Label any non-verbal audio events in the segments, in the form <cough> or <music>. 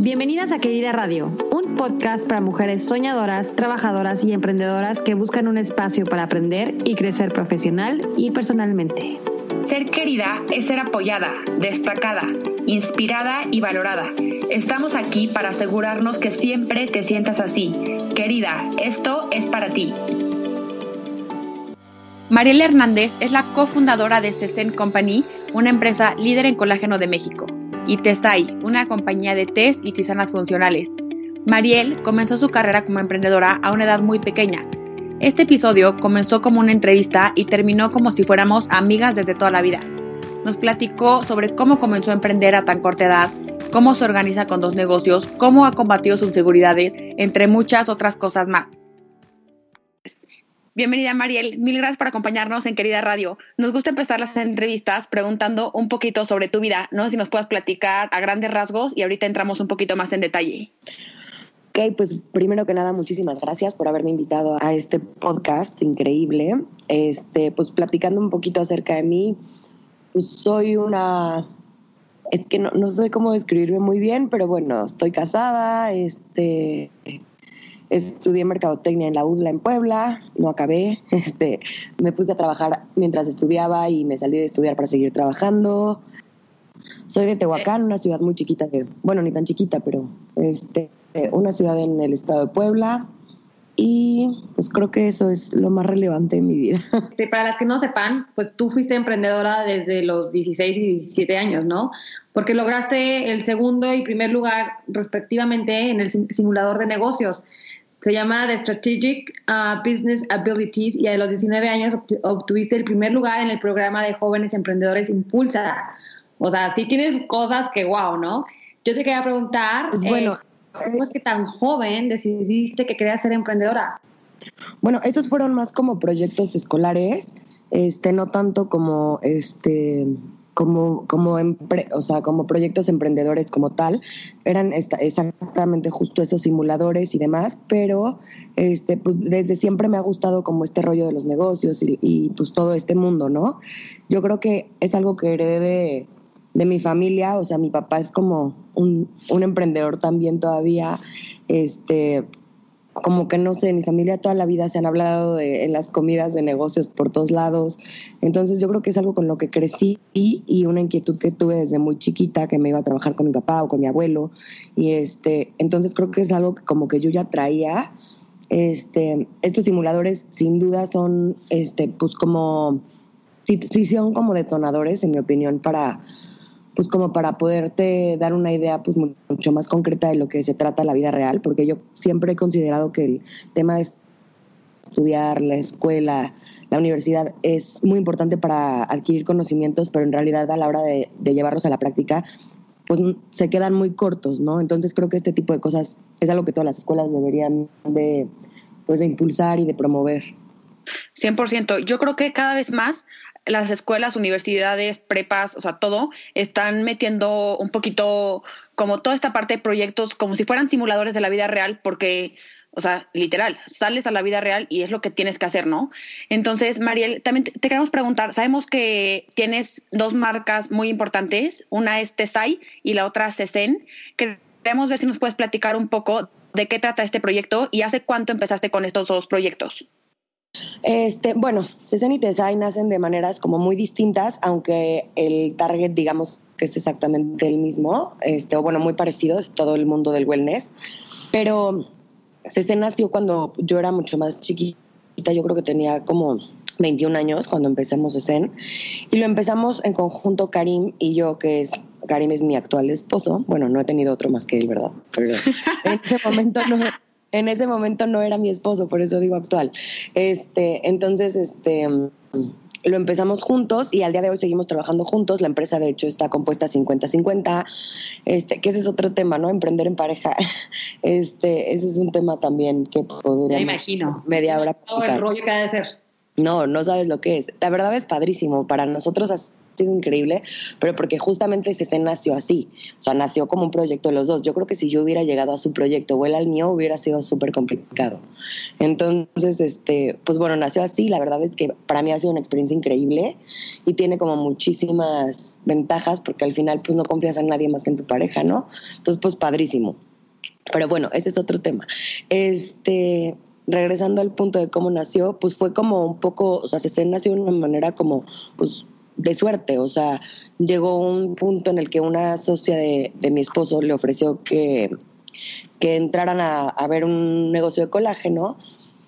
Bienvenidas a Querida Radio, un podcast para mujeres soñadoras, trabajadoras y emprendedoras que buscan un espacio para aprender y crecer profesional y personalmente. Ser querida es ser apoyada, destacada, inspirada y valorada. Estamos aquí para asegurarnos que siempre te sientas así. Querida, esto es para ti. Mariela Hernández es la cofundadora de Cesen Company, una empresa líder en colágeno de México y Tesai, una compañía de test y tisanas funcionales. Mariel comenzó su carrera como emprendedora a una edad muy pequeña. Este episodio comenzó como una entrevista y terminó como si fuéramos amigas desde toda la vida. Nos platicó sobre cómo comenzó a emprender a tan corta edad, cómo se organiza con dos negocios, cómo ha combatido sus inseguridades, entre muchas otras cosas más. Bienvenida Mariel, mil gracias por acompañarnos en Querida Radio. Nos gusta empezar las entrevistas preguntando un poquito sobre tu vida, ¿no? Si nos puedes platicar a grandes rasgos y ahorita entramos un poquito más en detalle. Ok, pues primero que nada, muchísimas gracias por haberme invitado a este podcast increíble. Este, pues platicando un poquito acerca de mí, pues soy una es que no, no sé cómo describirme muy bien, pero bueno, estoy casada, este, Estudié mercadotecnia en la UDLA en Puebla, no acabé, <laughs> este, me puse a trabajar mientras estudiaba y me salí de estudiar para seguir trabajando. Soy de Tehuacán, una ciudad muy chiquita, de, bueno, ni tan chiquita, pero este, una ciudad en el estado de Puebla. Y pues creo que eso es lo más relevante en mi vida. <laughs> Para las que no sepan, pues tú fuiste emprendedora desde los 16 y 17 años, ¿no? Porque lograste el segundo y primer lugar respectivamente en el simulador de negocios. Se llama The Strategic uh, Business Abilities y a los 19 años obtuviste el primer lugar en el programa de jóvenes emprendedores Impulsa. O sea, sí tienes cosas que wow, ¿no? Yo te quería preguntar, pues bueno, eh, ¿cómo es que tan joven decidiste que querías ser emprendedora? Bueno, esos fueron más como proyectos escolares, este, no tanto como este como, como, o sea, como proyectos emprendedores como tal, eran exactamente justo esos simuladores y demás, pero este, pues desde siempre me ha gustado como este rollo de los negocios y, pues todo este mundo, ¿no? Yo creo que es algo que heredé de, de mi familia, o sea, mi papá es como un, un emprendedor también todavía, este, como que no sé, en mi familia toda la vida se han hablado de, en las comidas de negocios por todos lados. Entonces yo creo que es algo con lo que crecí y una inquietud que tuve desde muy chiquita, que me iba a trabajar con mi papá o con mi abuelo. Y este, entonces creo que es algo que como que yo ya traía. Este, estos simuladores sin duda son, este, pues como, sí, sí son como detonadores, en mi opinión, para pues como para poderte dar una idea pues mucho más concreta de lo que se trata la vida real, porque yo siempre he considerado que el tema de estudiar, la escuela, la universidad es muy importante para adquirir conocimientos, pero en realidad a la hora de, llevarlos a la práctica, pues se quedan muy cortos, ¿no? Entonces creo que este tipo de cosas es algo que todas las escuelas deberían de, pues, de impulsar y de promover. 100%. Yo creo que cada vez más las escuelas, universidades, prepas, o sea, todo, están metiendo un poquito como toda esta parte de proyectos como si fueran simuladores de la vida real, porque, o sea, literal, sales a la vida real y es lo que tienes que hacer, ¿no? Entonces, Mariel, también te, queremos preguntar, sabemos que tienes dos marcas muy importantes, una es Tesai y la otra Cesen. Queremos ver si nos puedes platicar un poco de qué trata este proyecto y hace cuánto empezaste con estos dos proyectos. Este, bueno, Cesen y Tesai nacen de maneras como muy distintas, aunque el target, digamos, que es exactamente el mismo, este, o bueno, muy parecido, es todo el mundo del wellness. Pero Cesen nació cuando yo era mucho más chiquita, yo creo que tenía como 21 años cuando empezamos Cesen, y lo empezamos en conjunto Karim y yo, que es Karim es mi actual esposo. Bueno, no he tenido otro más que él, ¿verdad? Pero en ese momento no, en ese momento no era mi esposo, por eso digo actual. Este, entonces, este lo empezamos juntos y al día de hoy seguimos trabajando juntos. La empresa, de hecho, está compuesta 50-50, este, que ese es otro tema, ¿no? Emprender en pareja. <laughs> Este, ese es un tema también que podría. Me imagino. Media hora. Todo el rollo que ha de ser. No, no sabes lo que es. La verdad es padrísimo. Para nosotros sido increíble, pero porque justamente ese nació así, o sea, nació como un proyecto de los dos. Yo creo que si yo hubiera llegado a su proyecto o él al mío, hubiera sido súper complicado. Entonces, este, pues bueno, nació así, la verdad es que para mí ha sido una experiencia increíble y tiene como muchísimas ventajas porque al final pues no confías en nadie más que en tu pareja, ¿no? Entonces, pues padrísimo. Pero bueno, ese es otro tema. Este, regresando al punto de cómo nació, pues fue como un poco, o sea, se nació de una manera como, pues, de suerte, o sea, llegó un punto en el que una socia de, mi esposo le ofreció que, que entraran a, a, ver un negocio de colágeno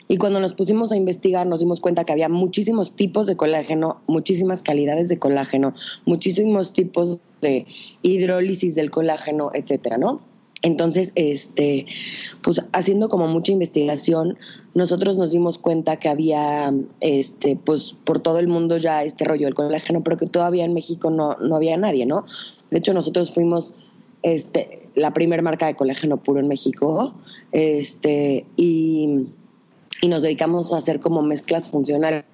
y cuando nos pusimos a investigar nos dimos cuenta que había muchísimos tipos de colágeno, muchísimas calidades de colágeno, muchísimos tipos de hidrólisis del colágeno, etcétera, ¿no? Entonces, este, pues haciendo como mucha investigación, nosotros nos dimos cuenta que había, este, pues por todo el mundo ya este rollo del colágeno, pero que todavía en México no, no había nadie, ¿no? De hecho, nosotros fuimos este, la primera marca de colágeno puro en México, este, y y nos dedicamos a hacer como mezclas funcionales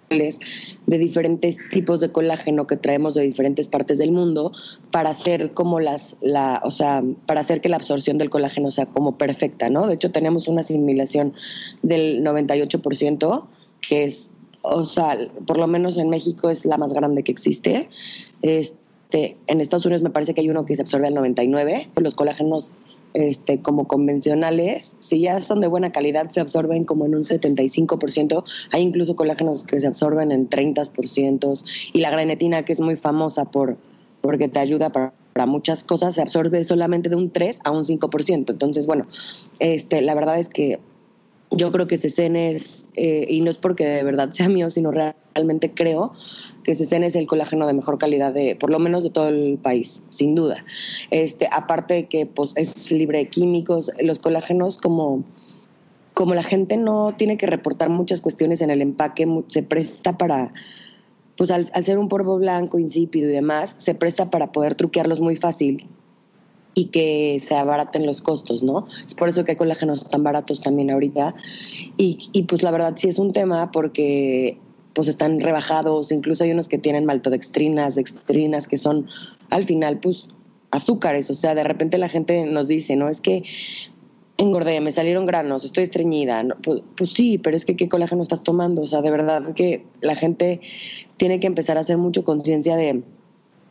de diferentes tipos de colágeno que traemos de diferentes partes del mundo para hacer como las, la, o sea, para hacer que la absorción del colágeno sea como perfecta, ¿no? De hecho, tenemos una asimilación del 98%, que es, o sea, por lo menos en México es la más grande que existe. Este, en Estados Unidos me parece que hay uno que se absorbe al 99%. Los colágenos este, como convencionales, si ya son de buena calidad, se absorben como en un 75%. Hay incluso colágenos que se absorben en 30%. Y la granetina, que es muy famosa por, porque te ayuda para, muchas cosas, se absorbe solamente de un 3 a un 5%. Entonces, bueno, este, la verdad es que yo creo que Cesen es, eh, y no es porque de verdad sea mío, sino realmente creo que Cesen es el colágeno de mejor calidad de, por lo menos de todo el país, sin duda. Este, aparte de que pues, es libre de químicos, los colágenos como, como la gente no tiene que reportar muchas cuestiones en el empaque, se presta para, pues al, al ser un polvo blanco, insípido y demás, se presta para poder truquearlos muy fácil y que se abaraten los costos, ¿no? Es por eso que hay colágenos tan baratos también ahorita. Y, y pues la verdad sí es un tema porque pues están rebajados, incluso hay unos que tienen maltodextrinas, dextrinas, que son al final pues azúcares, o sea, de repente la gente nos dice, ¿no? Es que engordé, me salieron granos, estoy estreñida. Pues, pues, sí, pero es que qué colágeno estás tomando. O sea, de verdad que la gente tiene que empezar a hacer mucho conciencia de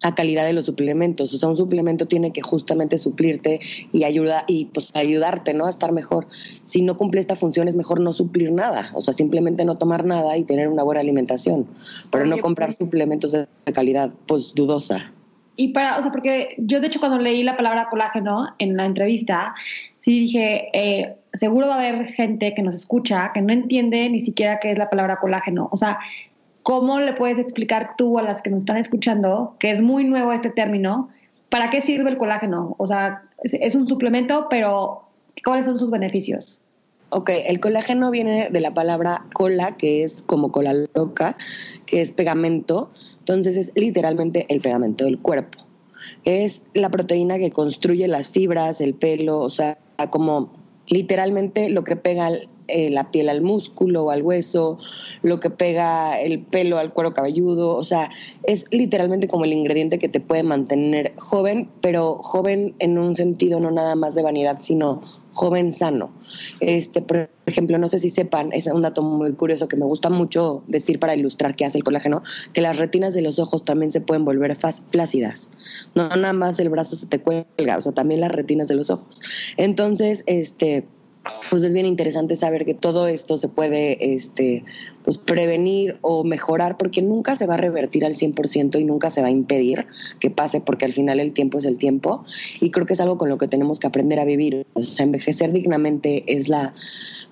la calidad de los suplementos. O sea, un suplemento tiene que justamente suplirte y ayuda y pues ayudarte, ¿no? A estar mejor. Si no cumple esta función es mejor no suplir nada, o sea, simplemente no tomar nada y tener una buena alimentación, pero no comprar suplementos de calidad pues dudosa. Y para, o sea, porque yo de hecho cuando leí la palabra colágeno en la entrevista, sí dije, eh, seguro va a haber gente que nos escucha que no entiende ni siquiera qué es la palabra colágeno. O sea, ¿Cómo le puedes explicar tú a las que nos están escuchando, que es muy nuevo este término, para qué sirve el colágeno? O sea, es un suplemento, pero ¿cuáles son sus beneficios? Ok, el colágeno viene de la palabra cola, que es como cola loca, que es pegamento. Entonces es literalmente el pegamento del cuerpo. Es la proteína que construye las fibras, el pelo, o sea, como literalmente lo que pega eh, la piel al músculo o al hueso, lo que pega el pelo al cuero cabelludo, o sea, es literalmente como el ingrediente que te puede mantener joven, pero joven en un sentido no nada más de vanidad, sino joven sano. Este, por ejemplo, no sé si sepan, es un dato muy curioso que me gusta mucho decir para ilustrar qué hace el colágeno, que las retinas de los ojos también se pueden volver flácidas. No nada más el brazo se te cuelga, o sea, también las retinas de los ojos. Entonces, este pues es bien interesante saber que todo esto se puede este, pues prevenir o mejorar porque nunca se va a revertir al 100% y nunca se va a impedir que pase porque al final el tiempo es el tiempo y creo que es algo con lo que tenemos que aprender a vivir. O sea, envejecer dignamente es la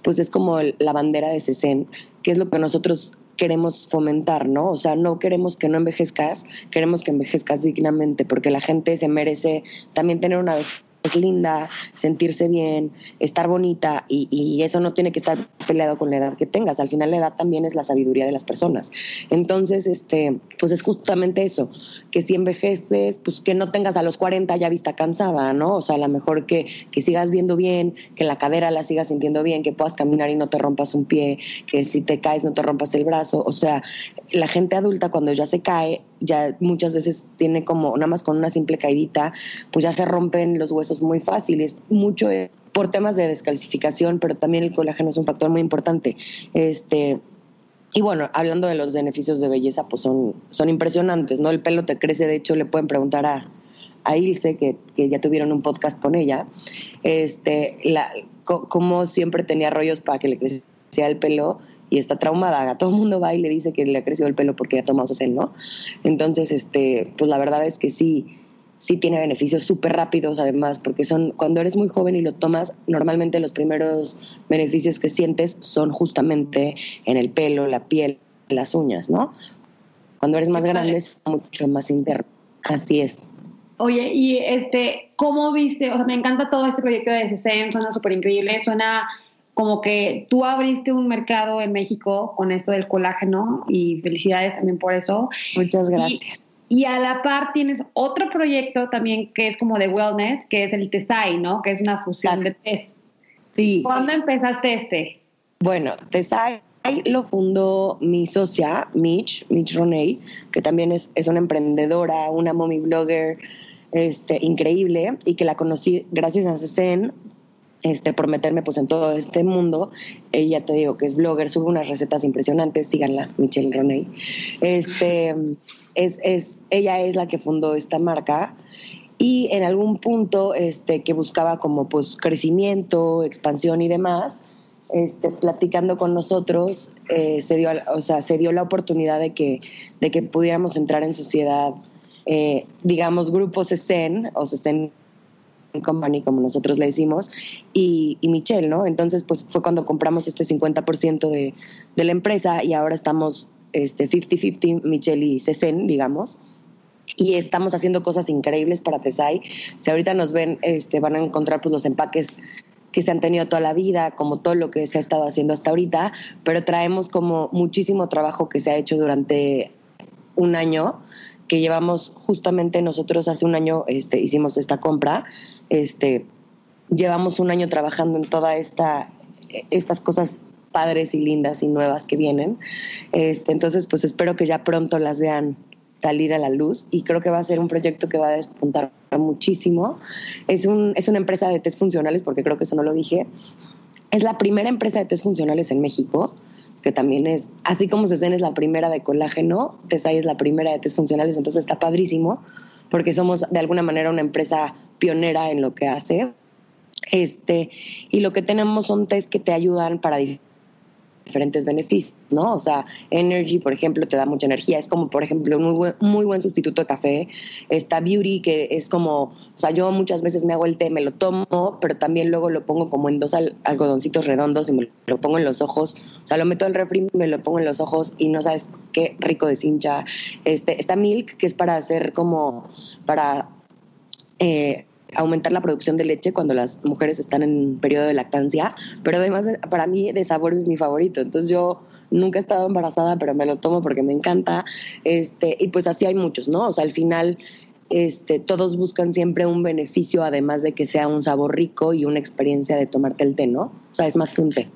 pues es como la bandera de CESEN, que es lo que nosotros queremos fomentar, ¿no? O sea, no queremos que no envejezcas, queremos que envejezcas dignamente porque la gente se merece también tener una linda, sentirse bien, estar bonita y, y, eso no tiene que estar peleado con la edad que tengas. Al final la edad también es la sabiduría de las personas. Entonces, este, pues es justamente eso, que si envejeces, pues que no tengas a los 40 ya vista cansada, ¿no? O sea, a lo mejor que, que sigas viendo bien, que la cadera la sigas sintiendo bien, que puedas caminar y no te rompas un pie, que si te caes no te rompas el brazo. O sea, la gente adulta cuando ya se cae ya muchas veces tiene como, nada más con una simple caidita, pues ya se rompen los huesos muy fáciles. Mucho por temas de descalcificación, pero también el colágeno es un factor muy importante. Este, y bueno, hablando de los beneficios de belleza, pues son, son impresionantes, ¿no? El pelo te crece, de hecho le pueden preguntar a, a Ilse, que, que ya tuvieron un podcast con ella, este, la, cómo siempre tenía rollos para que le creciera el pelo y está traumada. A <laughs> todo el mundo va y le dice que le ha crecido el pelo porque ya tomado ese ¿no? Entonces, este, pues la verdad es que sí, sí tiene beneficios súper rápidos además, porque son, cuando eres muy joven y lo tomas, normalmente los primeros beneficios que sientes son justamente en el pelo, la piel, las uñas, ¿no? Cuando eres más grande es mucho más interno. Así es. Oye, y este, ¿cómo viste? O sea, me encanta todo este proyecto de SSN, suena súper increíble, suena como que tú abriste un mercado en México con esto del colágeno y felicidades también por eso. Muchas gracias. Y, a la par tienes otro proyecto también que es como de wellness, que es el TESAI, ¿no? Que es una fusión de test. Sí. ¿Cuándo empezaste este? Bueno, TESAI lo fundó mi socia, Mitch, Mitch Roney, que también es, es una emprendedora, una mommy blogger este, increíble y que la conocí gracias a CEN, este, por meterme pues en todo este mundo. Ella te digo que es blogger, sube unas recetas impresionantes, síganla, Michelle Roney. Este, es, es, ella es la que fundó esta marca y en algún punto este, que buscaba como pues crecimiento, expansión y demás, este, platicando con nosotros, eh, se, dio, o sea, se dio la oportunidad de que, de que pudiéramos entrar en sociedad, eh, digamos, grupos CEN o CEN Company, como nosotros le decimos, y, Michelle, ¿no? Entonces, pues fue cuando compramos este 50% de, de la empresa y ahora estamos este 50-50, Michelle y Cesen, digamos. Y estamos haciendo cosas increíbles para Tesai. Si ahorita nos ven, este, van a encontrar pues, los empaques que se han tenido toda la vida, como todo lo que se ha estado haciendo hasta ahorita, pero traemos como muchísimo trabajo que se ha hecho durante un año, que llevamos justamente nosotros hace un año este, hicimos esta compra este, llevamos un año trabajando en todas esta, estas cosas padres y lindas y nuevas que vienen. Este, entonces, pues espero que ya pronto las vean salir a la luz y creo que va a ser un proyecto que va a despuntar muchísimo. Es, un, es una empresa de test funcionales, porque creo que eso no lo dije. Es la primera empresa de test funcionales en México, que también es, así como Cesen es la primera de colágeno, Tesai es la primera de test funcionales, entonces está padrísimo, porque somos de alguna manera una empresa pionera en lo que hace. Este, y lo que tenemos son test que te ayudan para diferentes beneficios, ¿no? O sea, Energy, por ejemplo, te da mucha energía. Es como, por ejemplo, un muy buen, muy buen sustituto de café. Está Beauty, que es como, o sea, yo muchas veces me hago el té, me lo tomo, pero también luego lo pongo como en dos algodoncitos redondos y me lo pongo en los ojos. O sea, lo meto al refri, me lo pongo en los ojos y no sabes qué rico deshincha. Este, está Milk, que es para hacer como, para... Eh, aumentar la producción de leche cuando las mujeres están en periodo de lactancia, pero además para mí de sabor es mi favorito, entonces yo nunca he estado embarazada, pero me lo tomo porque me encanta, este, y pues así hay muchos, ¿no? O sea, al final este, todos buscan siempre un beneficio, además de que sea un sabor rico y una experiencia de tomarte el té, ¿no? O sea, es más que un té.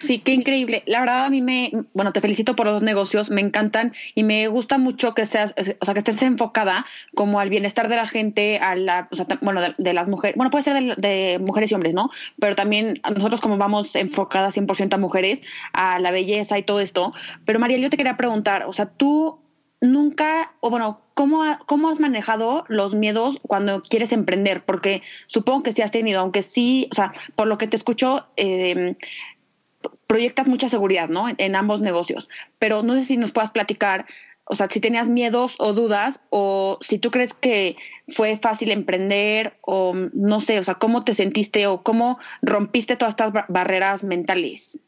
Sí, qué increíble. La verdad a mí me, bueno, te felicito por los negocios, me encantan y me gusta mucho que seas, o sea, que estés enfocada como al bienestar de la gente, a la, o sea, bueno, de, las mujeres, bueno, puede ser de, mujeres y hombres, ¿no? Pero también nosotros como vamos enfocadas 100% a mujeres, a la belleza y todo esto. Pero María, yo te quería preguntar, o sea, tú nunca, o bueno, ¿cómo, ¿cómo has manejado los miedos cuando quieres emprender? Porque supongo que sí has tenido, aunque sí, o sea, por lo que te escucho, eh, proyectas mucha seguridad, ¿no? En, ambos negocios. Pero no sé si nos puedas platicar, o sea, si tenías miedos o dudas, o si tú crees que fue fácil emprender, o no sé, o sea, cómo te sentiste o cómo rompiste todas estas barreras mentales.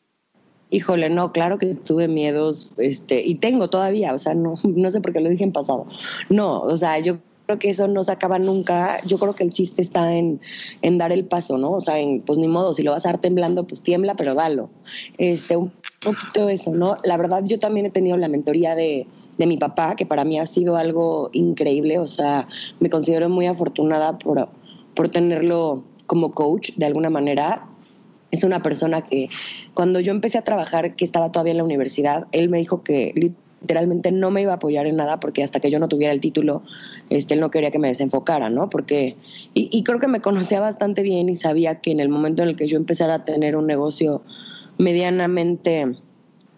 Híjole, no, claro que tuve miedos, este, y tengo todavía, o sea, no, <laughs> no sé por qué lo dije en pasado. No, o sea, yo creo que eso no se acaba nunca. Yo creo que el chiste está en, en dar el paso, ¿no? O sea, en, pues ni modo, si lo vas a dar temblando, pues tiembla, pero dalo. Este, un poquito eso, ¿no? La verdad, yo también he tenido la mentoría de, de mi papá, que para mí ha sido algo increíble. O sea, me considero muy afortunada por, por tenerlo como coach de alguna manera es una persona que cuando yo empecé a trabajar, que estaba todavía en la universidad, él me dijo que literalmente no me iba a apoyar en nada porque hasta que yo no tuviera el título, este, él no quería que me desenfocara, ¿no? Porque, y, creo que me conocía bastante bien y sabía que en el momento en el que yo empezara a tener un negocio medianamente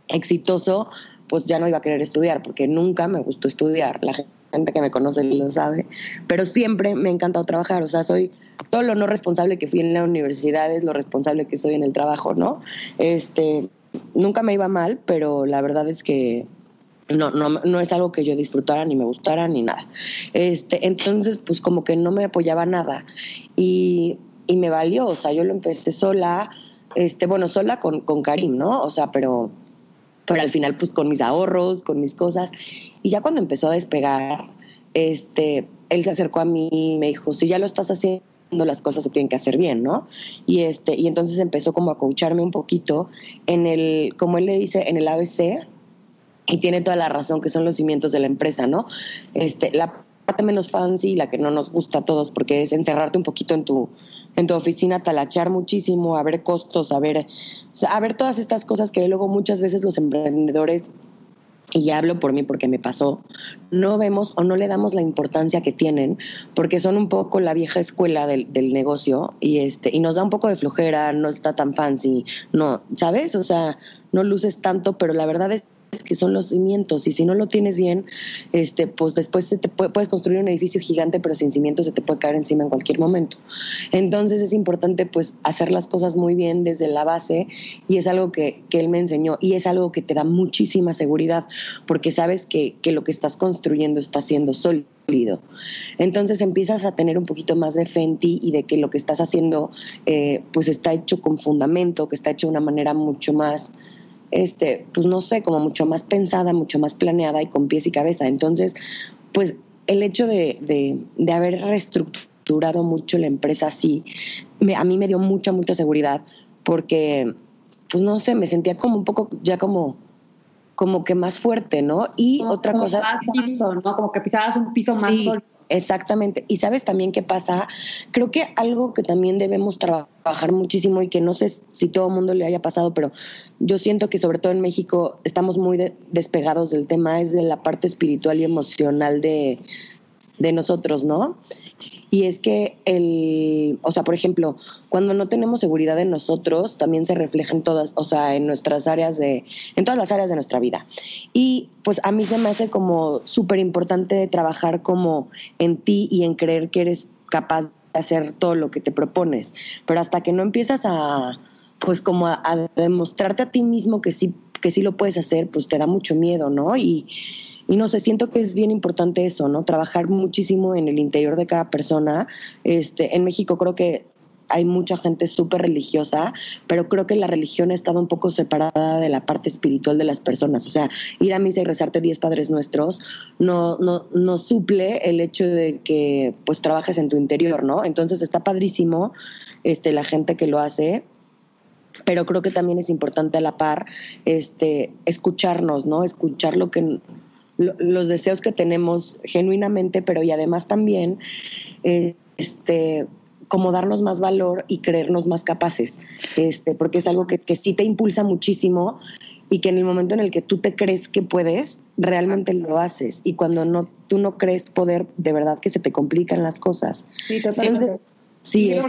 exitoso, pues ya no iba a querer estudiar, porque nunca me gustó estudiar. La gente que me conoce lo sabe, pero siempre me ha encantado trabajar, o sea, soy todo lo no responsable que fui en la universidad es lo responsable que soy en el trabajo, ¿no? Este, nunca me iba mal, pero la verdad es que no, no, no es algo que yo disfrutara ni me gustara ni nada. Este, entonces, pues como que no me apoyaba nada y, y me valió, o sea, yo lo empecé sola, este, bueno, sola con, con Karim, ¿no? O sea, pero pero al final pues con mis ahorros, con mis cosas. Y ya cuando empezó a despegar, este, él se acercó a mí y me dijo, si ya lo estás haciendo, las cosas se tienen que hacer bien, ¿no? Y este, y entonces empezó como a coacharme un poquito en el, como él le dice, en el ABC, y tiene toda la razón que son los cimientos de la empresa, ¿no? Este, la parte menos fancy, la que no nos gusta a todos, porque es encerrarte un poquito en tu, en tu oficina, talachar muchísimo, a ver costos, a ver, o sea, a ver todas estas cosas que luego muchas veces los emprendedores y ya hablo por mí porque me pasó, no vemos o no le damos la importancia que tienen, porque son un poco la vieja escuela del, del, negocio y este y nos da un poco de flojera, no está tan fancy, no, ¿sabes? O sea, no luces tanto, pero la verdad es que son los cimientos y si no lo tienes bien, este, pues después te puede, puedes construir un edificio gigante, pero sin cimientos se te puede caer encima en cualquier momento. Entonces es importante pues hacer las cosas muy bien desde la base y es algo que, que él me enseñó y es algo que te da muchísima seguridad porque sabes que, que lo que estás construyendo está siendo sólido. Entonces empiezas a tener un poquito más de fe en ti y de que lo que estás haciendo eh, pues está hecho con fundamento, que está hecho de una manera mucho más este, pues no sé, como mucho más pensada, mucho más planeada y con pies y cabeza. Entonces, pues el hecho de, de, de haber reestructurado mucho la empresa así, me, a mí me dio mucha, mucha seguridad porque, pues no sé, me sentía como un poco ya como como que más fuerte, ¿no? Y como, otra como cosa... Más piso, ¿no? Como que pisabas un piso más sí, Exactamente. Y sabes también qué pasa. Creo que algo que también debemos trabajar muchísimo y que no sé si todo el mundo le haya pasado, pero yo siento que sobre todo en México estamos muy de, despegados del tema, es de la parte espiritual y emocional de, de nosotros, ¿no? Y es que el, o sea, por ejemplo, cuando no tenemos seguridad en nosotros, también se refleja en todas, o sea, en nuestras áreas de, en todas las áreas de nuestra vida. Y pues a mí se me hace como súper importante trabajar como en ti y en creer que eres capaz de hacer todo lo que te propones. Pero hasta que no empiezas a, pues como a, a demostrarte a ti mismo que sí, que sí lo puedes hacer, pues te da mucho miedo, ¿no? Y, y no sé, siento que es bien importante eso, ¿no? Trabajar muchísimo en el interior de cada persona. Este, en México creo que hay mucha gente súper religiosa, pero creo que la religión ha estado un poco separada de la parte espiritual de las personas. O sea, ir a misa y rezarte diez padres nuestros no, no, no suple el hecho de que pues trabajes en tu interior, ¿no? Entonces está padrísimo este, la gente que lo hace, pero creo que también es importante a la par este, escucharnos, ¿no? Escuchar lo que los deseos que tenemos genuinamente, pero y además también eh, este como darnos más valor y creernos más capaces, este, porque es algo que, que sí te impulsa muchísimo y que en el momento en el que tú te crees que puedes, realmente lo haces. Y cuando no, tú no crees poder, de verdad que se te complican las cosas. Sí, totalmente. Entonces, sí, es,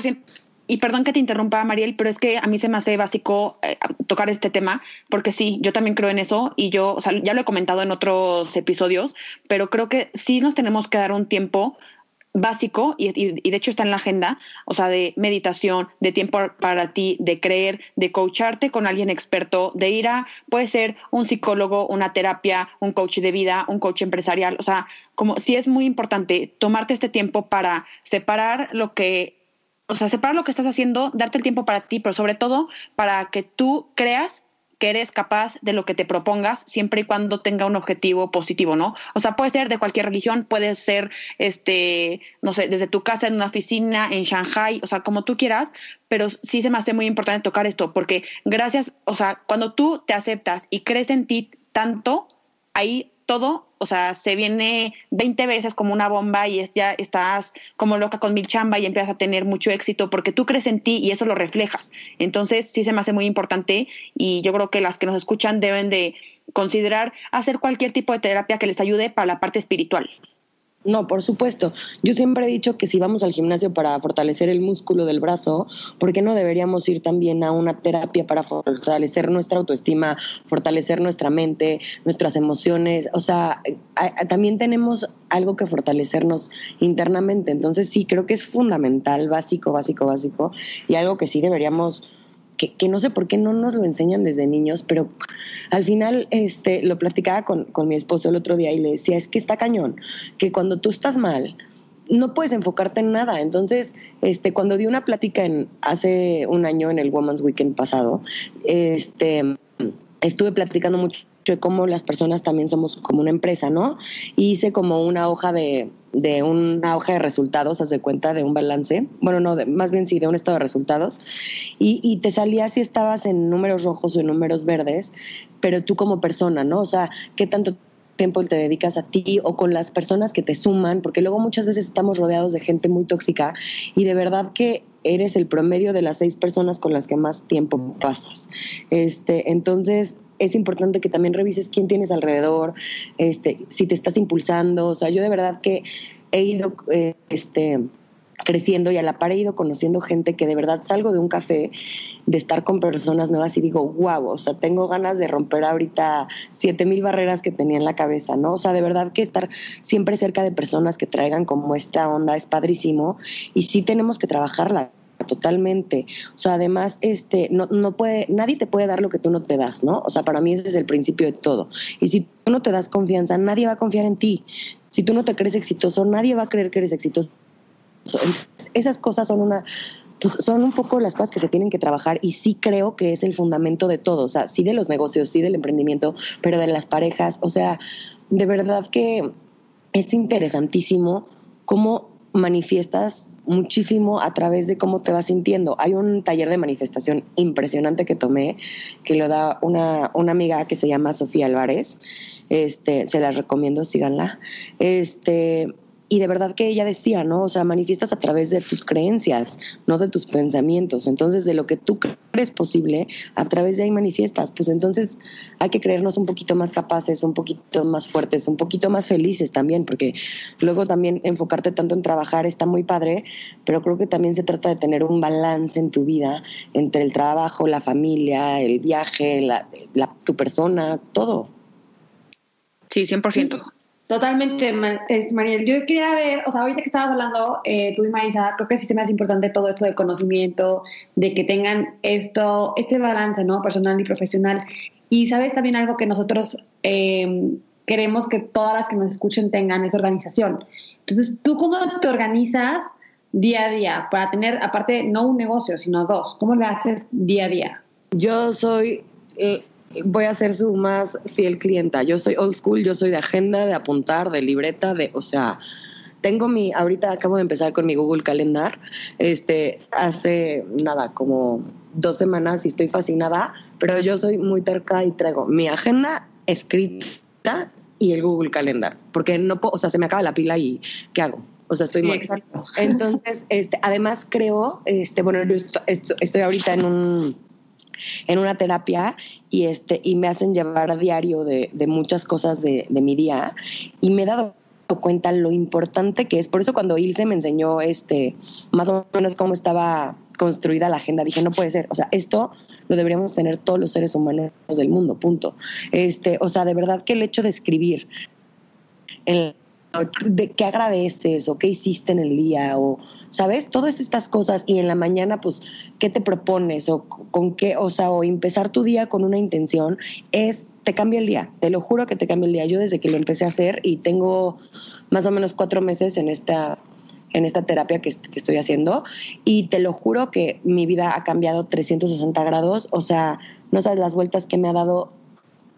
y perdón que te interrumpa, Mariel, pero es que a mí se me hace básico eh, tocar este tema, porque sí, yo también creo en eso y yo, o sea, ya lo he comentado en otros episodios, pero creo que sí nos tenemos que dar un tiempo básico y, y, y, de hecho está en la agenda, o sea, de meditación, de tiempo para ti, de creer, de coacharte con alguien experto, de ir a, puede ser un psicólogo, una terapia, un coach de vida, un coach empresarial, o sea, como sí es muy importante tomarte este tiempo para separar lo que o sea, separar lo que estás haciendo, darte el tiempo para ti, pero sobre todo para que tú creas que eres capaz de lo que te propongas siempre y cuando tenga un objetivo positivo, ¿no? O sea, puede ser de cualquier religión, puede ser, este, no sé, desde tu casa en una oficina en Shanghai, o sea, como tú quieras, pero sí se me hace muy importante tocar esto, porque gracias, o sea, cuando tú te aceptas y crees en ti tanto, ahí todo, o sea, se viene 20 veces como una bomba y es, ya estás como loca con mil chamba y empiezas a tener mucho éxito porque tú crees en ti y eso lo reflejas. Entonces, sí se me hace muy importante y yo creo que las que nos escuchan deben de considerar hacer cualquier tipo de terapia que les ayude para la parte espiritual. No, por supuesto. Yo siempre he dicho que si vamos al gimnasio para fortalecer el músculo del brazo, ¿por qué no deberíamos ir también a una terapia para fortalecer nuestra autoestima, fortalecer nuestra mente, nuestras emociones? O sea, también tenemos algo que fortalecernos internamente. Entonces sí, creo que es fundamental, básico, básico, básico, y algo que sí deberíamos que, que, no sé por qué no nos lo enseñan desde niños, pero al final este, lo platicaba con, con mi esposo el otro día y le decía, es que está cañón, que cuando tú estás mal, no puedes enfocarte en nada. Entonces, este, cuando di una plática en, hace un año en el Women's Weekend pasado, este, estuve platicando mucho de cómo las personas también somos como una empresa, ¿no? Y hice como una hoja de, de una hoja de resultados, haz de cuenta, de un balance, bueno, no, más bien sí, de un estado de resultados, y, y, te salía si estabas en números rojos o en números verdes, pero tú como persona, ¿no? O sea, ¿qué tanto tiempo te dedicas a ti o con las personas que te suman? Porque luego muchas veces estamos rodeados de gente muy tóxica y de verdad que eres el promedio de las seis personas con las que más tiempo pasas. Este, entonces, es importante que también revises quién tienes alrededor, este, si te estás impulsando. O sea, yo de verdad que he ido eh, este, creciendo y a la par he ido conociendo gente que de verdad salgo de un café, de estar con personas nuevas y digo, wow, o sea, tengo ganas de romper ahorita siete mil barreras que tenía en la cabeza, ¿no? O sea, de verdad que estar siempre cerca de personas que traigan como esta onda es padrísimo y sí tenemos que trabajarla totalmente. O sea, además, este, no, no puede, nadie te puede dar lo que tú no te das, ¿no? O sea, para mí ese es el principio de todo. Y si tú no te das confianza, nadie va a confiar en ti. Si tú no te crees exitoso, nadie va a creer que eres exitoso. esas cosas son una, pues son un poco las cosas que se tienen que trabajar y sí creo que es el fundamento de todo, o sea, sí de los negocios, sí del emprendimiento, pero de las parejas, o sea, de verdad que es interesantísimo cómo manifiestas muchísimo a través de cómo te vas sintiendo. Hay un taller de manifestación impresionante que tomé, que lo da una, una amiga que se llama Sofía Álvarez. Este, se las recomiendo, síganla. Este, y de verdad que ella decía, ¿no? O sea, manifiestas a través de tus creencias, no de tus pensamientos. Entonces, de lo que tú crees posible, a través de ahí manifiestas. Pues entonces hay que creernos un poquito más capaces, un poquito más fuertes, un poquito más felices también, porque luego también enfocarte tanto en trabajar está muy padre, pero creo que también se trata de tener un balance en tu vida entre el trabajo, la familia, el viaje, la, tu persona, todo. Sí, 100%. Totalmente, Mariel. Yo quería ver, o sea, ahorita que estabas hablando, eh, tú y Marisa, creo que sí hace importante todo esto del conocimiento, de que tengan esto, este balance, ¿no? Personal y profesional. Y sabes también algo que nosotros em, queremos que todas las que nos escuchen tengan es organización. Entonces, ¿tú cómo te organizas día a día para tener, aparte, no un negocio, sino dos? ¿Cómo le haces día a día? Yo soy... Eh, voy a ser su más fiel clienta. Yo soy old school, yo soy de agenda, de apuntar, de libreta, de, o sea, tengo mi, ahorita acabo de empezar con mi Google Calendar, este, hace nada, como dos semanas y estoy fascinada, pero yo soy muy terca y traigo mi agenda escrita y el Google Calendar, porque no puedo, o sea, se me acaba la pila y ¿qué hago? O sea, estoy muy... <laughs> Entonces, este, además creo, este, bueno, yo estoy ahorita en un en una terapia y, este, y me hacen llevar a diario de, muchas cosas de, de, mi día y me he dado cuenta lo importante que es. Por eso cuando Ilse me enseñó este, más o menos cómo estaba construida la agenda, dije, no puede ser. O sea, esto lo deberíamos tener todos los seres humanos del mundo, punto. Este, o sea, de verdad que el hecho de escribir en de qué agradeces o qué hiciste en el día o, ¿sabes? Todas estas cosas y en la mañana, pues, ¿qué te propones o con qué, o sea, o empezar tu día con una intención es, te cambia el día, te lo juro que te cambia el día. Yo desde que lo empecé a hacer y tengo más o menos cuatro meses en esta en esta terapia que, que, estoy haciendo y te lo juro que mi vida ha cambiado 360 grados, o sea, no sabes las vueltas que me ha dado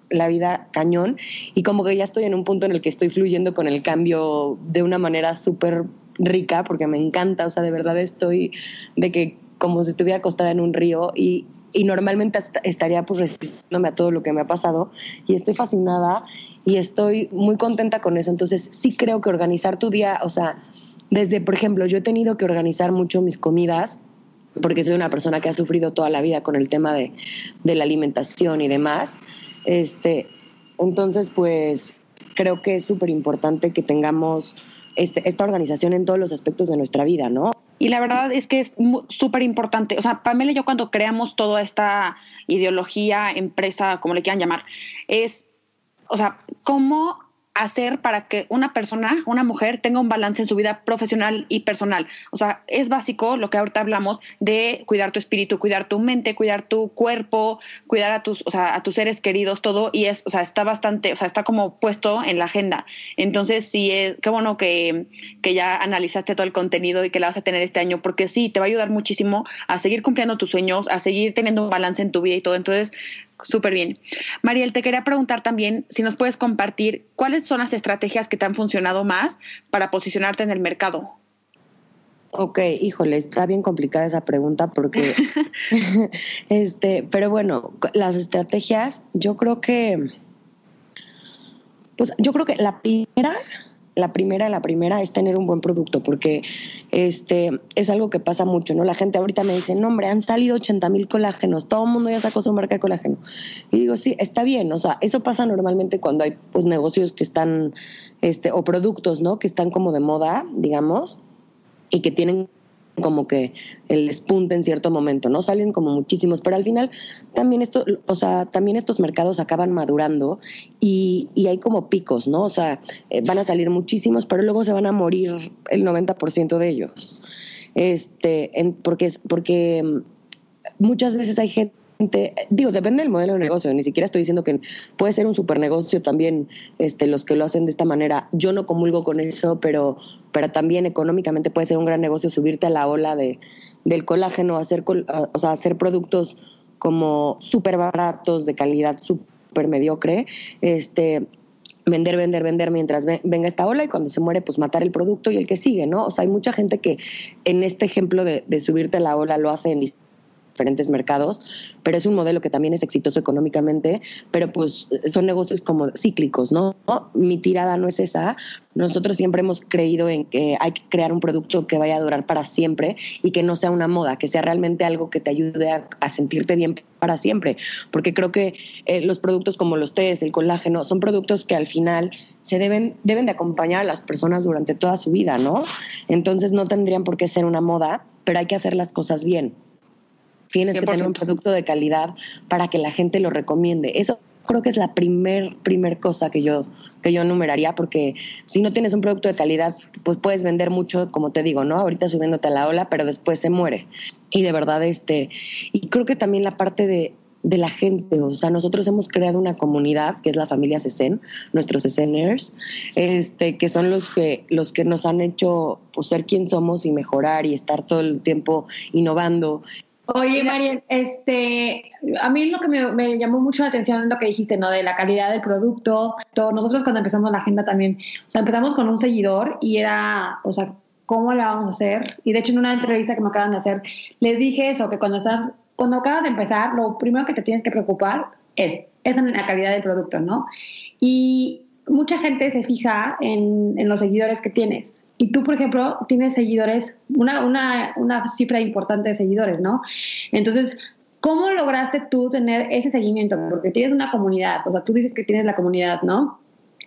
la vida cañón y como que ya estoy en un punto en el que estoy fluyendo con el cambio de una manera súper rica porque me encanta, o sea, de verdad estoy de que como si estuviera acostada en un río y, y normalmente estaría pues resistiéndome a todo lo que me ha pasado y estoy fascinada y estoy muy contenta con eso. Entonces, sí creo que organizar tu día, o sea, desde, por ejemplo, yo he tenido que organizar mucho mis comidas porque soy una persona que ha sufrido toda la vida con el tema de, de la alimentación y demás. Este, entonces, pues creo que es súper importante que tengamos este, esta organización en todos los aspectos de nuestra vida, ¿no? Y la verdad es que es súper importante. O sea, Pamela y yo cuando creamos toda esta ideología, empresa, como le quieran llamar, es, o sea, cómo hacer para que una persona, una mujer, tenga un balance en su vida profesional y personal. O sea, es básico lo que ahorita hablamos de cuidar tu espíritu, cuidar tu mente, cuidar tu cuerpo, cuidar a tus, o sea, a tus seres queridos, todo. Y es, o sea, está bastante, o sea, está como puesto en la agenda. Entonces, sí, es, qué bueno que, que ya analizaste todo el contenido y que la vas a tener este año, porque sí, te va a ayudar muchísimo a seguir cumpliendo tus sueños, a seguir teniendo un balance en tu vida y todo. Entonces, Súper bien. Mariel, te quería preguntar también si nos puedes compartir cuáles son las estrategias que te han funcionado más para posicionarte en el mercado. Ok, híjole, está bien complicada esa pregunta porque, <laughs> <laughs> este, pero bueno, las estrategias, yo creo que, pues yo creo que la primera la primera, la primera es tener un buen producto, porque este es algo que pasa mucho, ¿no? La gente ahorita me dice, no, hombre, han salido 80 mil colágenos, todo el mundo ya sacó su marca de colágeno. Y digo, sí, está bien, o sea, eso pasa normalmente cuando hay pues negocios que están, este, o productos, ¿no? Que están como de moda, digamos, y que tienen como que el despunte en cierto momento, ¿no? Salen como muchísimos, pero al final también esto, o sea, también estos mercados acaban madurando y, y hay como picos, ¿no? O sea, eh, van a salir muchísimos, pero luego se van a morir el 90% de ellos. Este, en, porque, porque mm, muchas veces hay gente digo, depende del modelo de negocio, ni siquiera estoy diciendo que puede ser un super negocio también este, los que lo hacen de esta manera. Yo no comulgo con eso, pero, pero también económicamente puede ser un gran negocio subirte a la ola de, del colágeno, hacer, o sea, hacer productos como súper baratos, de calidad súper mediocre, este, vender, vender, vender mientras venga esta ola y cuando se muere, pues matar el producto y el que sigue, ¿no? O sea, hay mucha gente que en este ejemplo de, de subirte a la ola lo hace en diferentes mercados, pero es un modelo que también es exitoso económicamente, pero pues son negocios como cíclicos, ¿no? Mi tirada no es esa. Nosotros siempre hemos creído en que hay que crear un producto que vaya a durar para siempre y que no sea una moda, que sea realmente algo que te ayude a, sentirte bien para siempre, porque creo que eh, los productos como los tés, el colágeno, son productos que al final se deben, deben de acompañar a las personas durante toda su vida, ¿no? Entonces no tendrían por qué ser una moda, pero hay que hacer las cosas bien. Tienes que tener un producto de calidad para que la gente lo recomiende. Eso creo que es la primer, primer cosa que yo, que yo numeraría, porque si no tienes un producto de calidad, pues puedes vender mucho, como te digo, ¿no? Ahorita subiéndote a la ola, pero después se muere. Y de verdad, este, y creo que también la parte de, de la gente, o sea, nosotros hemos creado una comunidad que es la familia Cesen, nuestros Ceseners, este, que son los que, los que nos han hecho pues, ser quien somos y mejorar y estar todo el tiempo innovando Oye, Mariel, este, a mí lo que me, llamó mucho la atención es lo que dijiste, ¿no? De la calidad del producto. Todo. Nosotros cuando empezamos la agenda también, o sea, empezamos con un seguidor y era, o sea, ¿cómo la vamos a hacer? Y de hecho en una entrevista que me acaban de hacer, les dije eso, que cuando estás, cuando acabas de empezar, lo primero que te tienes que preocupar es, es en la calidad del producto, ¿no? Y mucha gente se fija en, en los seguidores que tienes y tú, por ejemplo, tienes seguidores, una, una, una cifra importante de seguidores, ¿no? Entonces, ¿cómo lograste tú tener ese seguimiento? Porque tienes una comunidad, o sea, tú dices que tienes la comunidad, ¿no?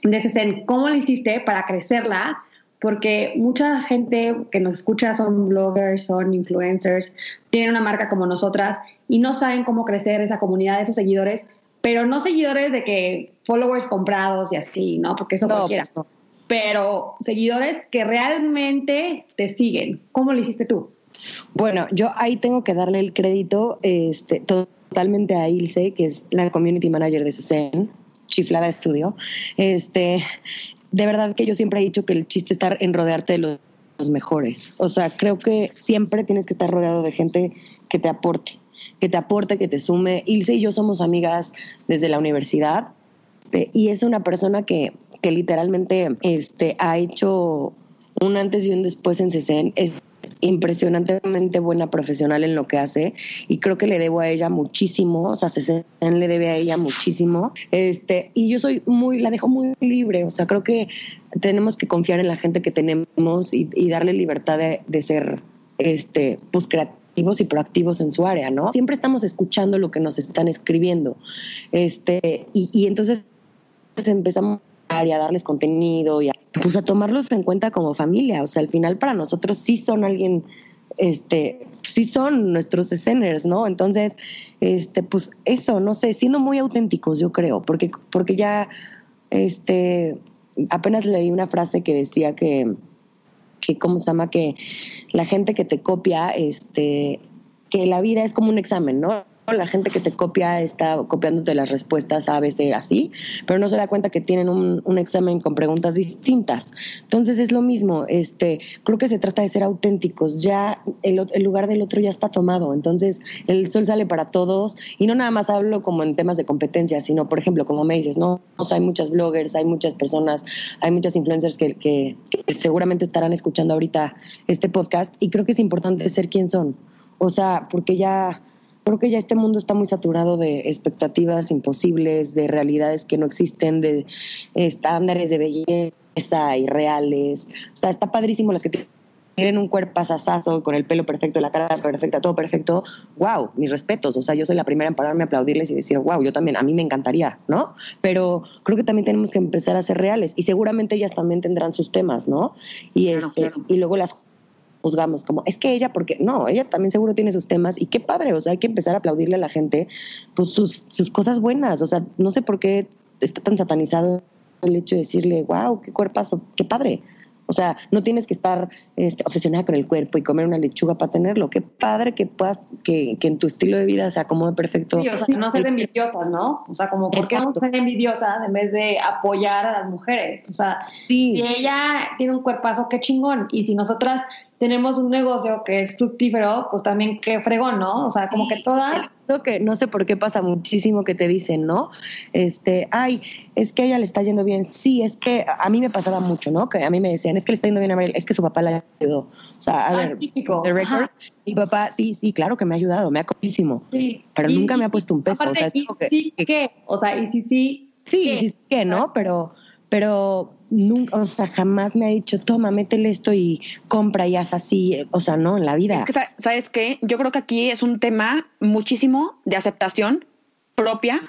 De ese ¿cómo lo hiciste para crecerla? Porque mucha gente que nos escucha son bloggers, son influencers, tienen una marca como nosotras y no saben cómo crecer esa comunidad, esos seguidores, pero no seguidores de que followers comprados y así, ¿no? Porque eso no, cualquiera. Pues pero seguidores que realmente te siguen. ¿Cómo lo hiciste tú? Bueno, yo ahí tengo que darle el crédito este, totalmente a Ilse, que es la community manager de CEN, Chiflada Estudio. Este, de verdad que yo siempre he dicho que el chiste es estar en rodearte de los, los mejores. O sea, creo que siempre tienes que estar rodeado de gente que te aporte, que te aporte, que te sume. Ilse y yo somos amigas desde la universidad este, y es una persona que, que literalmente este, ha hecho un antes y un después en CECEN. Es impresionantemente buena profesional en lo que hace y creo que le debo a ella muchísimo, o sea, se le debe a ella muchísimo. Este, y yo soy muy, la dejo muy libre, o sea, creo que tenemos que confiar en la gente que tenemos y, darle libertad de, ser este, pues creativos y proactivos en su área, ¿no? Siempre estamos escuchando lo que nos están escribiendo. Este, y, y entonces empezamos a darles contenido y a, pues a tomarlos en cuenta como familia. O sea, al final para nosotros sí son alguien, este, sí son nuestros esceners, ¿no? Entonces, este, pues eso, no sé, siendo muy auténticos, yo creo, porque, porque ya, este, apenas leí una frase que decía que, que, ¿cómo se llama? Que la gente que te copia, este, que la vida es como un examen, ¿no? La gente que te copia está copiándote las respuestas a veces así, pero no se da cuenta que tienen un, examen con preguntas distintas. Entonces es lo mismo, este, creo que se trata de ser auténticos, ya el, lugar del otro ya está tomado, entonces el sol sale para todos y no nada más hablo como en temas de competencia, sino por ejemplo, como me dices, no, hay muchas bloggers, hay muchas personas, hay muchas influencers que, que seguramente estarán escuchando ahorita este podcast y creo que es importante ser quien son. O sea, porque ya creo que ya este mundo está muy saturado de expectativas imposibles, de realidades que no existen, de estándares de belleza irreales. O sea, está padrísimo las que tienen un cuerpo asasazo, con el pelo perfecto, la cara perfecta, todo perfecto. ¡Wow! Mis respetos. O sea, yo soy la primera en pararme a aplaudirles y decir, wow, yo también, a mí me encantaría, ¿no? Pero creo que también tenemos que empezar a ser reales. Y seguramente ellas también tendrán sus temas, ¿no? Y, este, y luego las juzgamos como, es que ella, porque no, ella también seguro tiene sus temas y qué padre, o sea, hay que empezar a aplaudirle a la gente pues sus, sus cosas buenas, o sea, no sé por qué está tan satanizado el hecho de decirle, wow, qué cuerpazo, qué padre. O sea, no tienes que estar este, obsesionada con el cuerpo y comer una lechuga para tenerlo. Qué padre que puedas, que, que en tu estilo de vida se acomode perfecto. Sí, o sea, no ser envidiosa, ¿no? O sea, como, ¿por qué no ser envidiosa en vez de apoyar a las mujeres? O sea, si ella tiene un cuerpazo, qué chingón. Y si nosotras tenemos un negocio que es fructífero, pues también qué fregón, ¿no? O sea, como que todas... Creo que no sé por qué pasa muchísimo que te dicen, ¿no? Este, ay, es que a ella le está yendo bien. Sí, es que a mí me pasaba mucho, ¿no? Que a mí me decían, es que le está yendo bien a Mariel, es que su papá la ayudó. O sea, a ah, ver, típico. The record, mi papá, sí, sí, claro que me ha ayudado, me ha muchísimo. Sí. Pero nunca me ha puesto un peso. o sea, es y sí, ¿qué? O sea, y sí, sí. Sí, sí, sí, ¿qué? ¿no? Pero, pero nunca, o sea, jamás me ha dicho, toma, métele esto y compra y haz así, o sea, no, en la vida. ¿sabes qué? Yo creo que aquí es un tema muchísimo de aceptación propia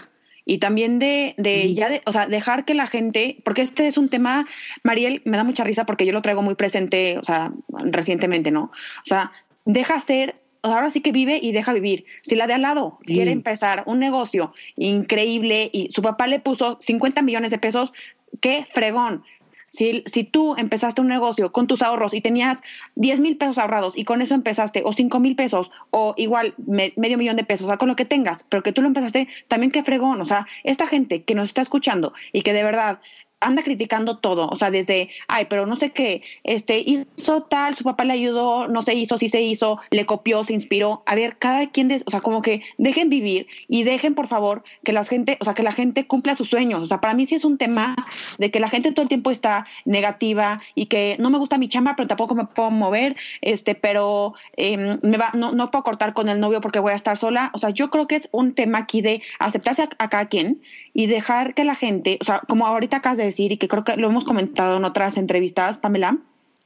y también de, de ya de, o sea, dejar que la gente, porque este es un tema, Mariel, me da mucha risa porque yo lo traigo muy presente, o sea, recientemente, ¿no? O sea, deja ser ahora sí que vive y deja vivir. Si la de al lado quiere empezar un negocio increíble y su papá le puso 50 millones de pesos, qué fregón. Si, si, tú empezaste un negocio con tus ahorros y tenías 10 mil pesos ahorrados y con eso empezaste, o 5 mil pesos, o igual medio millón de pesos, o sea, con lo que tengas, pero que tú lo empezaste, también qué fregón. O sea, esta gente que nos está escuchando y que de verdad anda criticando todo, o sea, desde, ay, pero no sé qué, este, hizo tal, su papá le ayudó, no se hizo, sí se hizo, le copió, se inspiró. A ver, cada quien, o sea, como que dejen vivir y dejen, por favor, que la gente, o sea, que la gente cumpla sus sueños. O sea, para mí sí es un tema de que la gente todo el tiempo está negativa y que no me gusta mi chamba, pero tampoco me puedo mover, este, pero em, me va, no, no puedo cortar con el novio porque voy a estar sola. O sea, yo creo que es un tema aquí de aceptarse a, cada quien y dejar que la gente, o sea, como ahorita de decir y que creo que lo hemos comentado en otras entrevistas, Pamela,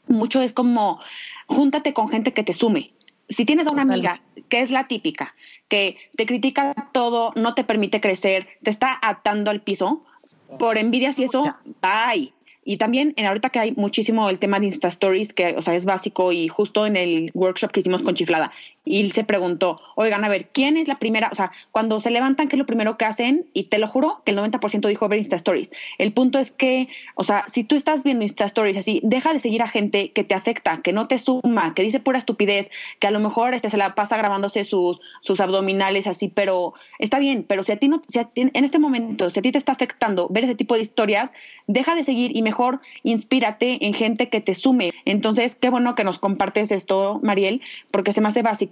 mucho es como júntate con gente que te sume. Si tienes a una amiga que es la típica, que te critica todo, no te permite crecer, te está atando al piso, por envidias y eso, bye. Y también en ahorita que hay muchísimo el tema de Insta Stories, que o sea, es básico y justo en el workshop que hicimos con Chiflada, y se preguntó, oigan, a ver, ¿quién es la primera? O sea, cuando se levantan, ¿qué es lo primero que hacen? Y te lo juro que el 90% dijo ver Insta Stories. El punto es que, o sea, si tú estás viendo Insta Stories así, deja de seguir a gente que te afecta, que no te suma, que dice pura estupidez, que a lo mejor este se la pasa grabándose sus, sus abdominales así, pero está bien, pero si a ti no, si en este momento, si a ti te está afectando ver ese tipo de historias, deja de seguir y mejor inspírate en gente que te sume. Entonces, qué bueno que nos compartes esto, Mariel, porque se me hace básico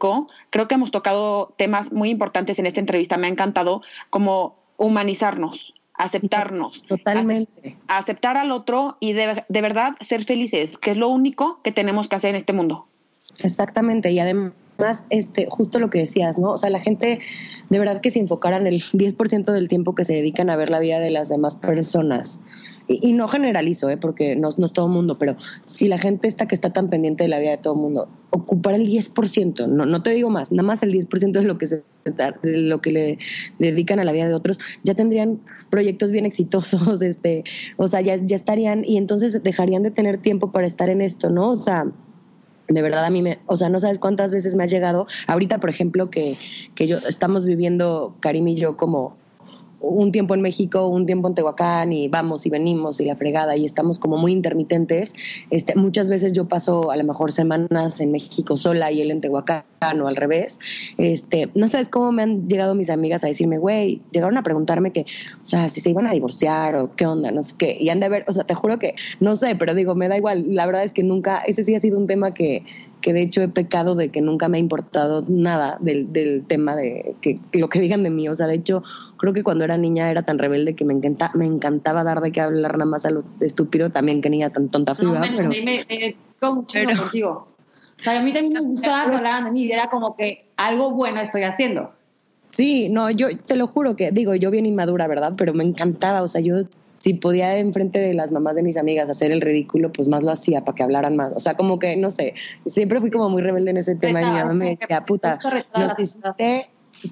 Creo que hemos tocado temas muy importantes en esta entrevista. Me ha encantado como humanizarnos, aceptarnos. Totalmente. aceptar al otro y de, de verdad ser felices, que es lo único que tenemos que hacer en este mundo. Exactamente, y además este, justo lo que decías, ¿no? O sea, la gente, de verdad que si enfocaran el 10% del tiempo que se dedican a ver la vida de las demás personas, y, no generalizo, ¿eh? porque no, no, es todo mundo, pero si la gente está que está tan pendiente de la vida de todo el mundo, ocupar el 10%, no, no te digo más, nada más el 10% de lo que se de lo que le, dedican a la vida de otros, ya tendrían proyectos bien exitosos, <laughs> este, o sea, ya, ya estarían, y entonces dejarían de tener tiempo para estar en esto, ¿no? O sea, de verdad a mí me, o sea, no sabes cuántas veces me ha llegado, ahorita por ejemplo que, que yo estamos viviendo, Karim y yo, como un tiempo en México, un tiempo en Tehuacán y vamos y venimos y la fregada y estamos como muy intermitentes. Este, muchas veces yo paso a lo mejor semanas en México sola y él en Tehuacán o al revés. Este, no sabes cómo me han llegado mis amigas a decirme, güey, llegaron a preguntarme que, o sea, si se iban a divorciar o qué onda, no sé qué. Y han de ver, o sea, te juro que no sé, pero digo, me da igual. La verdad es que nunca, ese sí ha sido un tema que, que de hecho he pecado de que nunca me ha importado nada del, del tema de que, lo que digan de mí. O sea, de hecho, creo que cuando era niña era tan rebelde que me, encanta, me encantaba dar de qué hablar nada más a lo estúpido también que niña tan tonta fui. No, pero, contigo. O sea, a mí también me gustaba que hablaran de mí, era como que algo bueno estoy haciendo. Sí, no, yo te lo juro que, digo, yo bien inmadura, ¿verdad? Pero me encantaba, o sea, yo si podía enfrente de las mamás de mis amigas hacer el ridículo, pues más lo hacía para que hablaran más. O sea, como que, no sé, siempre fui como muy rebelde en ese tema y mi mamá me decía, puta, nos hiciste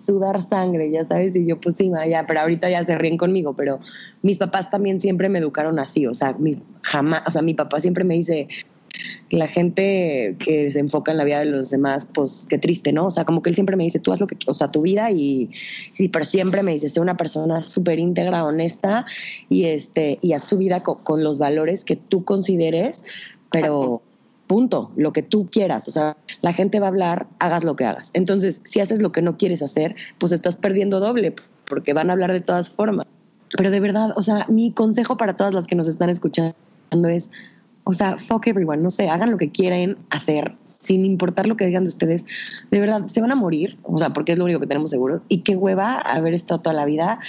sudar sangre, ya sabes, y yo pues sí, ya, pero ahorita ya se ríen conmigo, pero mis papás también siempre me educaron así, o sea, mi, jamás, o sea, mi papá siempre me dice, la gente que se enfoca en la vida de los demás, pues qué triste, ¿no? O sea, como que él siempre me dice, tú haz lo que, o sea, tu vida y sí, pero siempre me dice, sé una persona súper íntegra, honesta y este, y haz tu vida con, los valores que tú consideres, pero punto, lo que tú quieras, o sea, la gente va a hablar, hagas lo que hagas. Entonces, si haces lo que no quieres hacer, pues estás perdiendo doble, porque van a hablar de todas formas. Pero de verdad, o sea, mi consejo para todas las que nos están escuchando es, o sea, fuck everyone, no sé, hagan lo que quieren hacer, sin importar lo que digan de ustedes. De verdad, se van a morir, o sea, porque es lo único que tenemos seguros. Y qué hueva haber estado toda la vida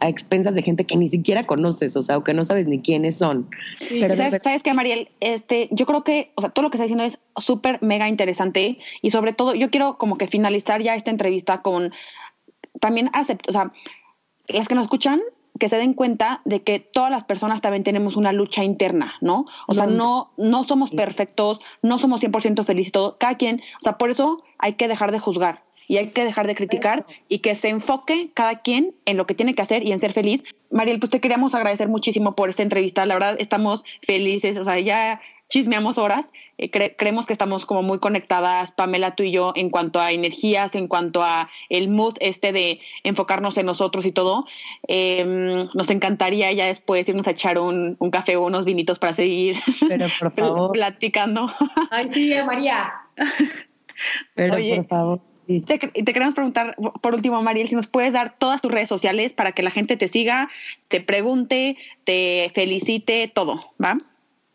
a expensas de gente que ni siquiera conoces, o sea, o que no sabes ni quiénes son. Pero ¿sabes, ¿sabes qué, Mariel? Este, yo creo que, o sea, todo lo que está diciendo es súper mega interesante y sobre todo yo quiero como que finalizar ya esta entrevista con también acepto, o sea, las que nos escuchan que se den cuenta de que todas las personas también tenemos una lucha interna, ¿no? O sea, no, no somos perfectos, no somos 100% felices, todo, cada quien, o sea, por eso hay que dejar de juzgar y hay que dejar de criticar y que se enfoque cada quien en lo que tiene que hacer y en ser feliz. Mariel, pues te queríamos agradecer muchísimo por esta entrevista, la verdad estamos felices, o sea, ya chismeamos horas. Eh, creemos que estamos como muy conectadas, Pamela, tú y yo, en cuanto a energías, en cuanto a el mood este de enfocarnos en nosotros y todo. Em, nos encantaría ya después irnos a echar un, café o unos vinitos para seguir <laughs> Pero por <laughs> favor. platicando. Ay, sí, María. <laughs> Pero por favor. Te, te, queremos preguntar, por último, Mariel, si nos puedes dar todas tus redes sociales para que la gente te siga, te pregunte, te felicite, todo, ¿va?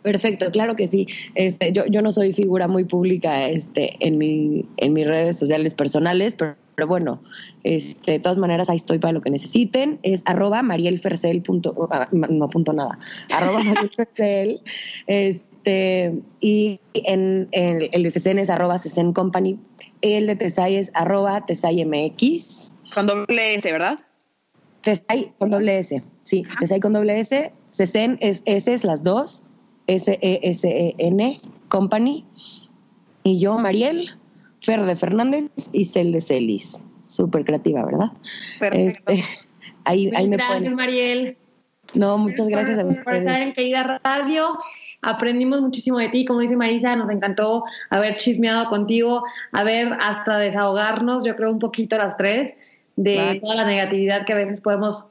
Perfecto, claro que sí. Este, yo, yo no soy figura muy pública este, en, mi, en mis redes sociales personales, pero, bueno, este, de todas maneras ahí estoy para lo que necesiten. Es arroba marielfercel. Ah, no punto nada. Arroba marielfercel. <laughs> Este, y en, el de CECEN es arroba CECEN Company. El de Tesay es arroba TesayMX. Con doble S, ¿verdad? Tesay con doble S, sí. Tesay con doble S. CECEN es S, es las dos. S-E-S-E-N Company. Y yo, Mariel, Fer de Fernández y Cel de Celis. Súper creativa, ¿verdad? Perfecto. Este, <laughs> ahí, ahí me gracias, Mariel. No, muchas gracias, a ustedes. Por estar en Querida Radio. Aprendimos muchísimo de ti, como dice Marisa, nos encantó haber chismeado contigo, haber hasta desahogarnos, yo creo un poquito las tres, de toda la negatividad que a veces podemos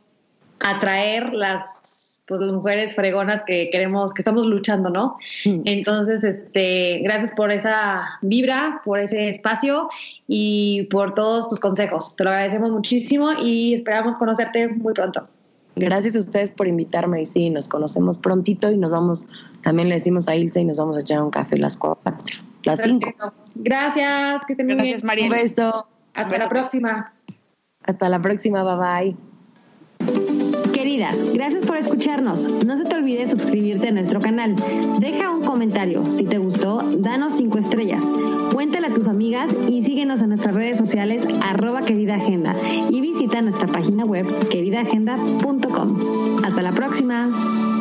atraer las pues las mujeres fregonas que queremos, que estamos luchando, ¿no? Mm. Entonces, este, gracias por esa vibra, por ese espacio y por todos tus consejos. Te lo agradecemos muchísimo y esperamos conocerte muy pronto. Gracias a ustedes por invitarme y sí, nos conocemos prontito y nos vamos, también le decimos a Ilse y nos vamos a echar un café las cuatro, las cinco. Gracias, que estén muy Gracias, María. Un beso. Hasta la próxima. Hasta la próxima, bye bye. Queridas, gracias por escucharnos. No se te olvide suscribirte a nuestro canal. Deja un comentario. Si te gustó, danos cinco estrellas. Cuéntale a tus amigas y síguenos en nuestras redes sociales arroba querida agenda y visita nuestra página web queridaagenda.com. Hasta la próxima.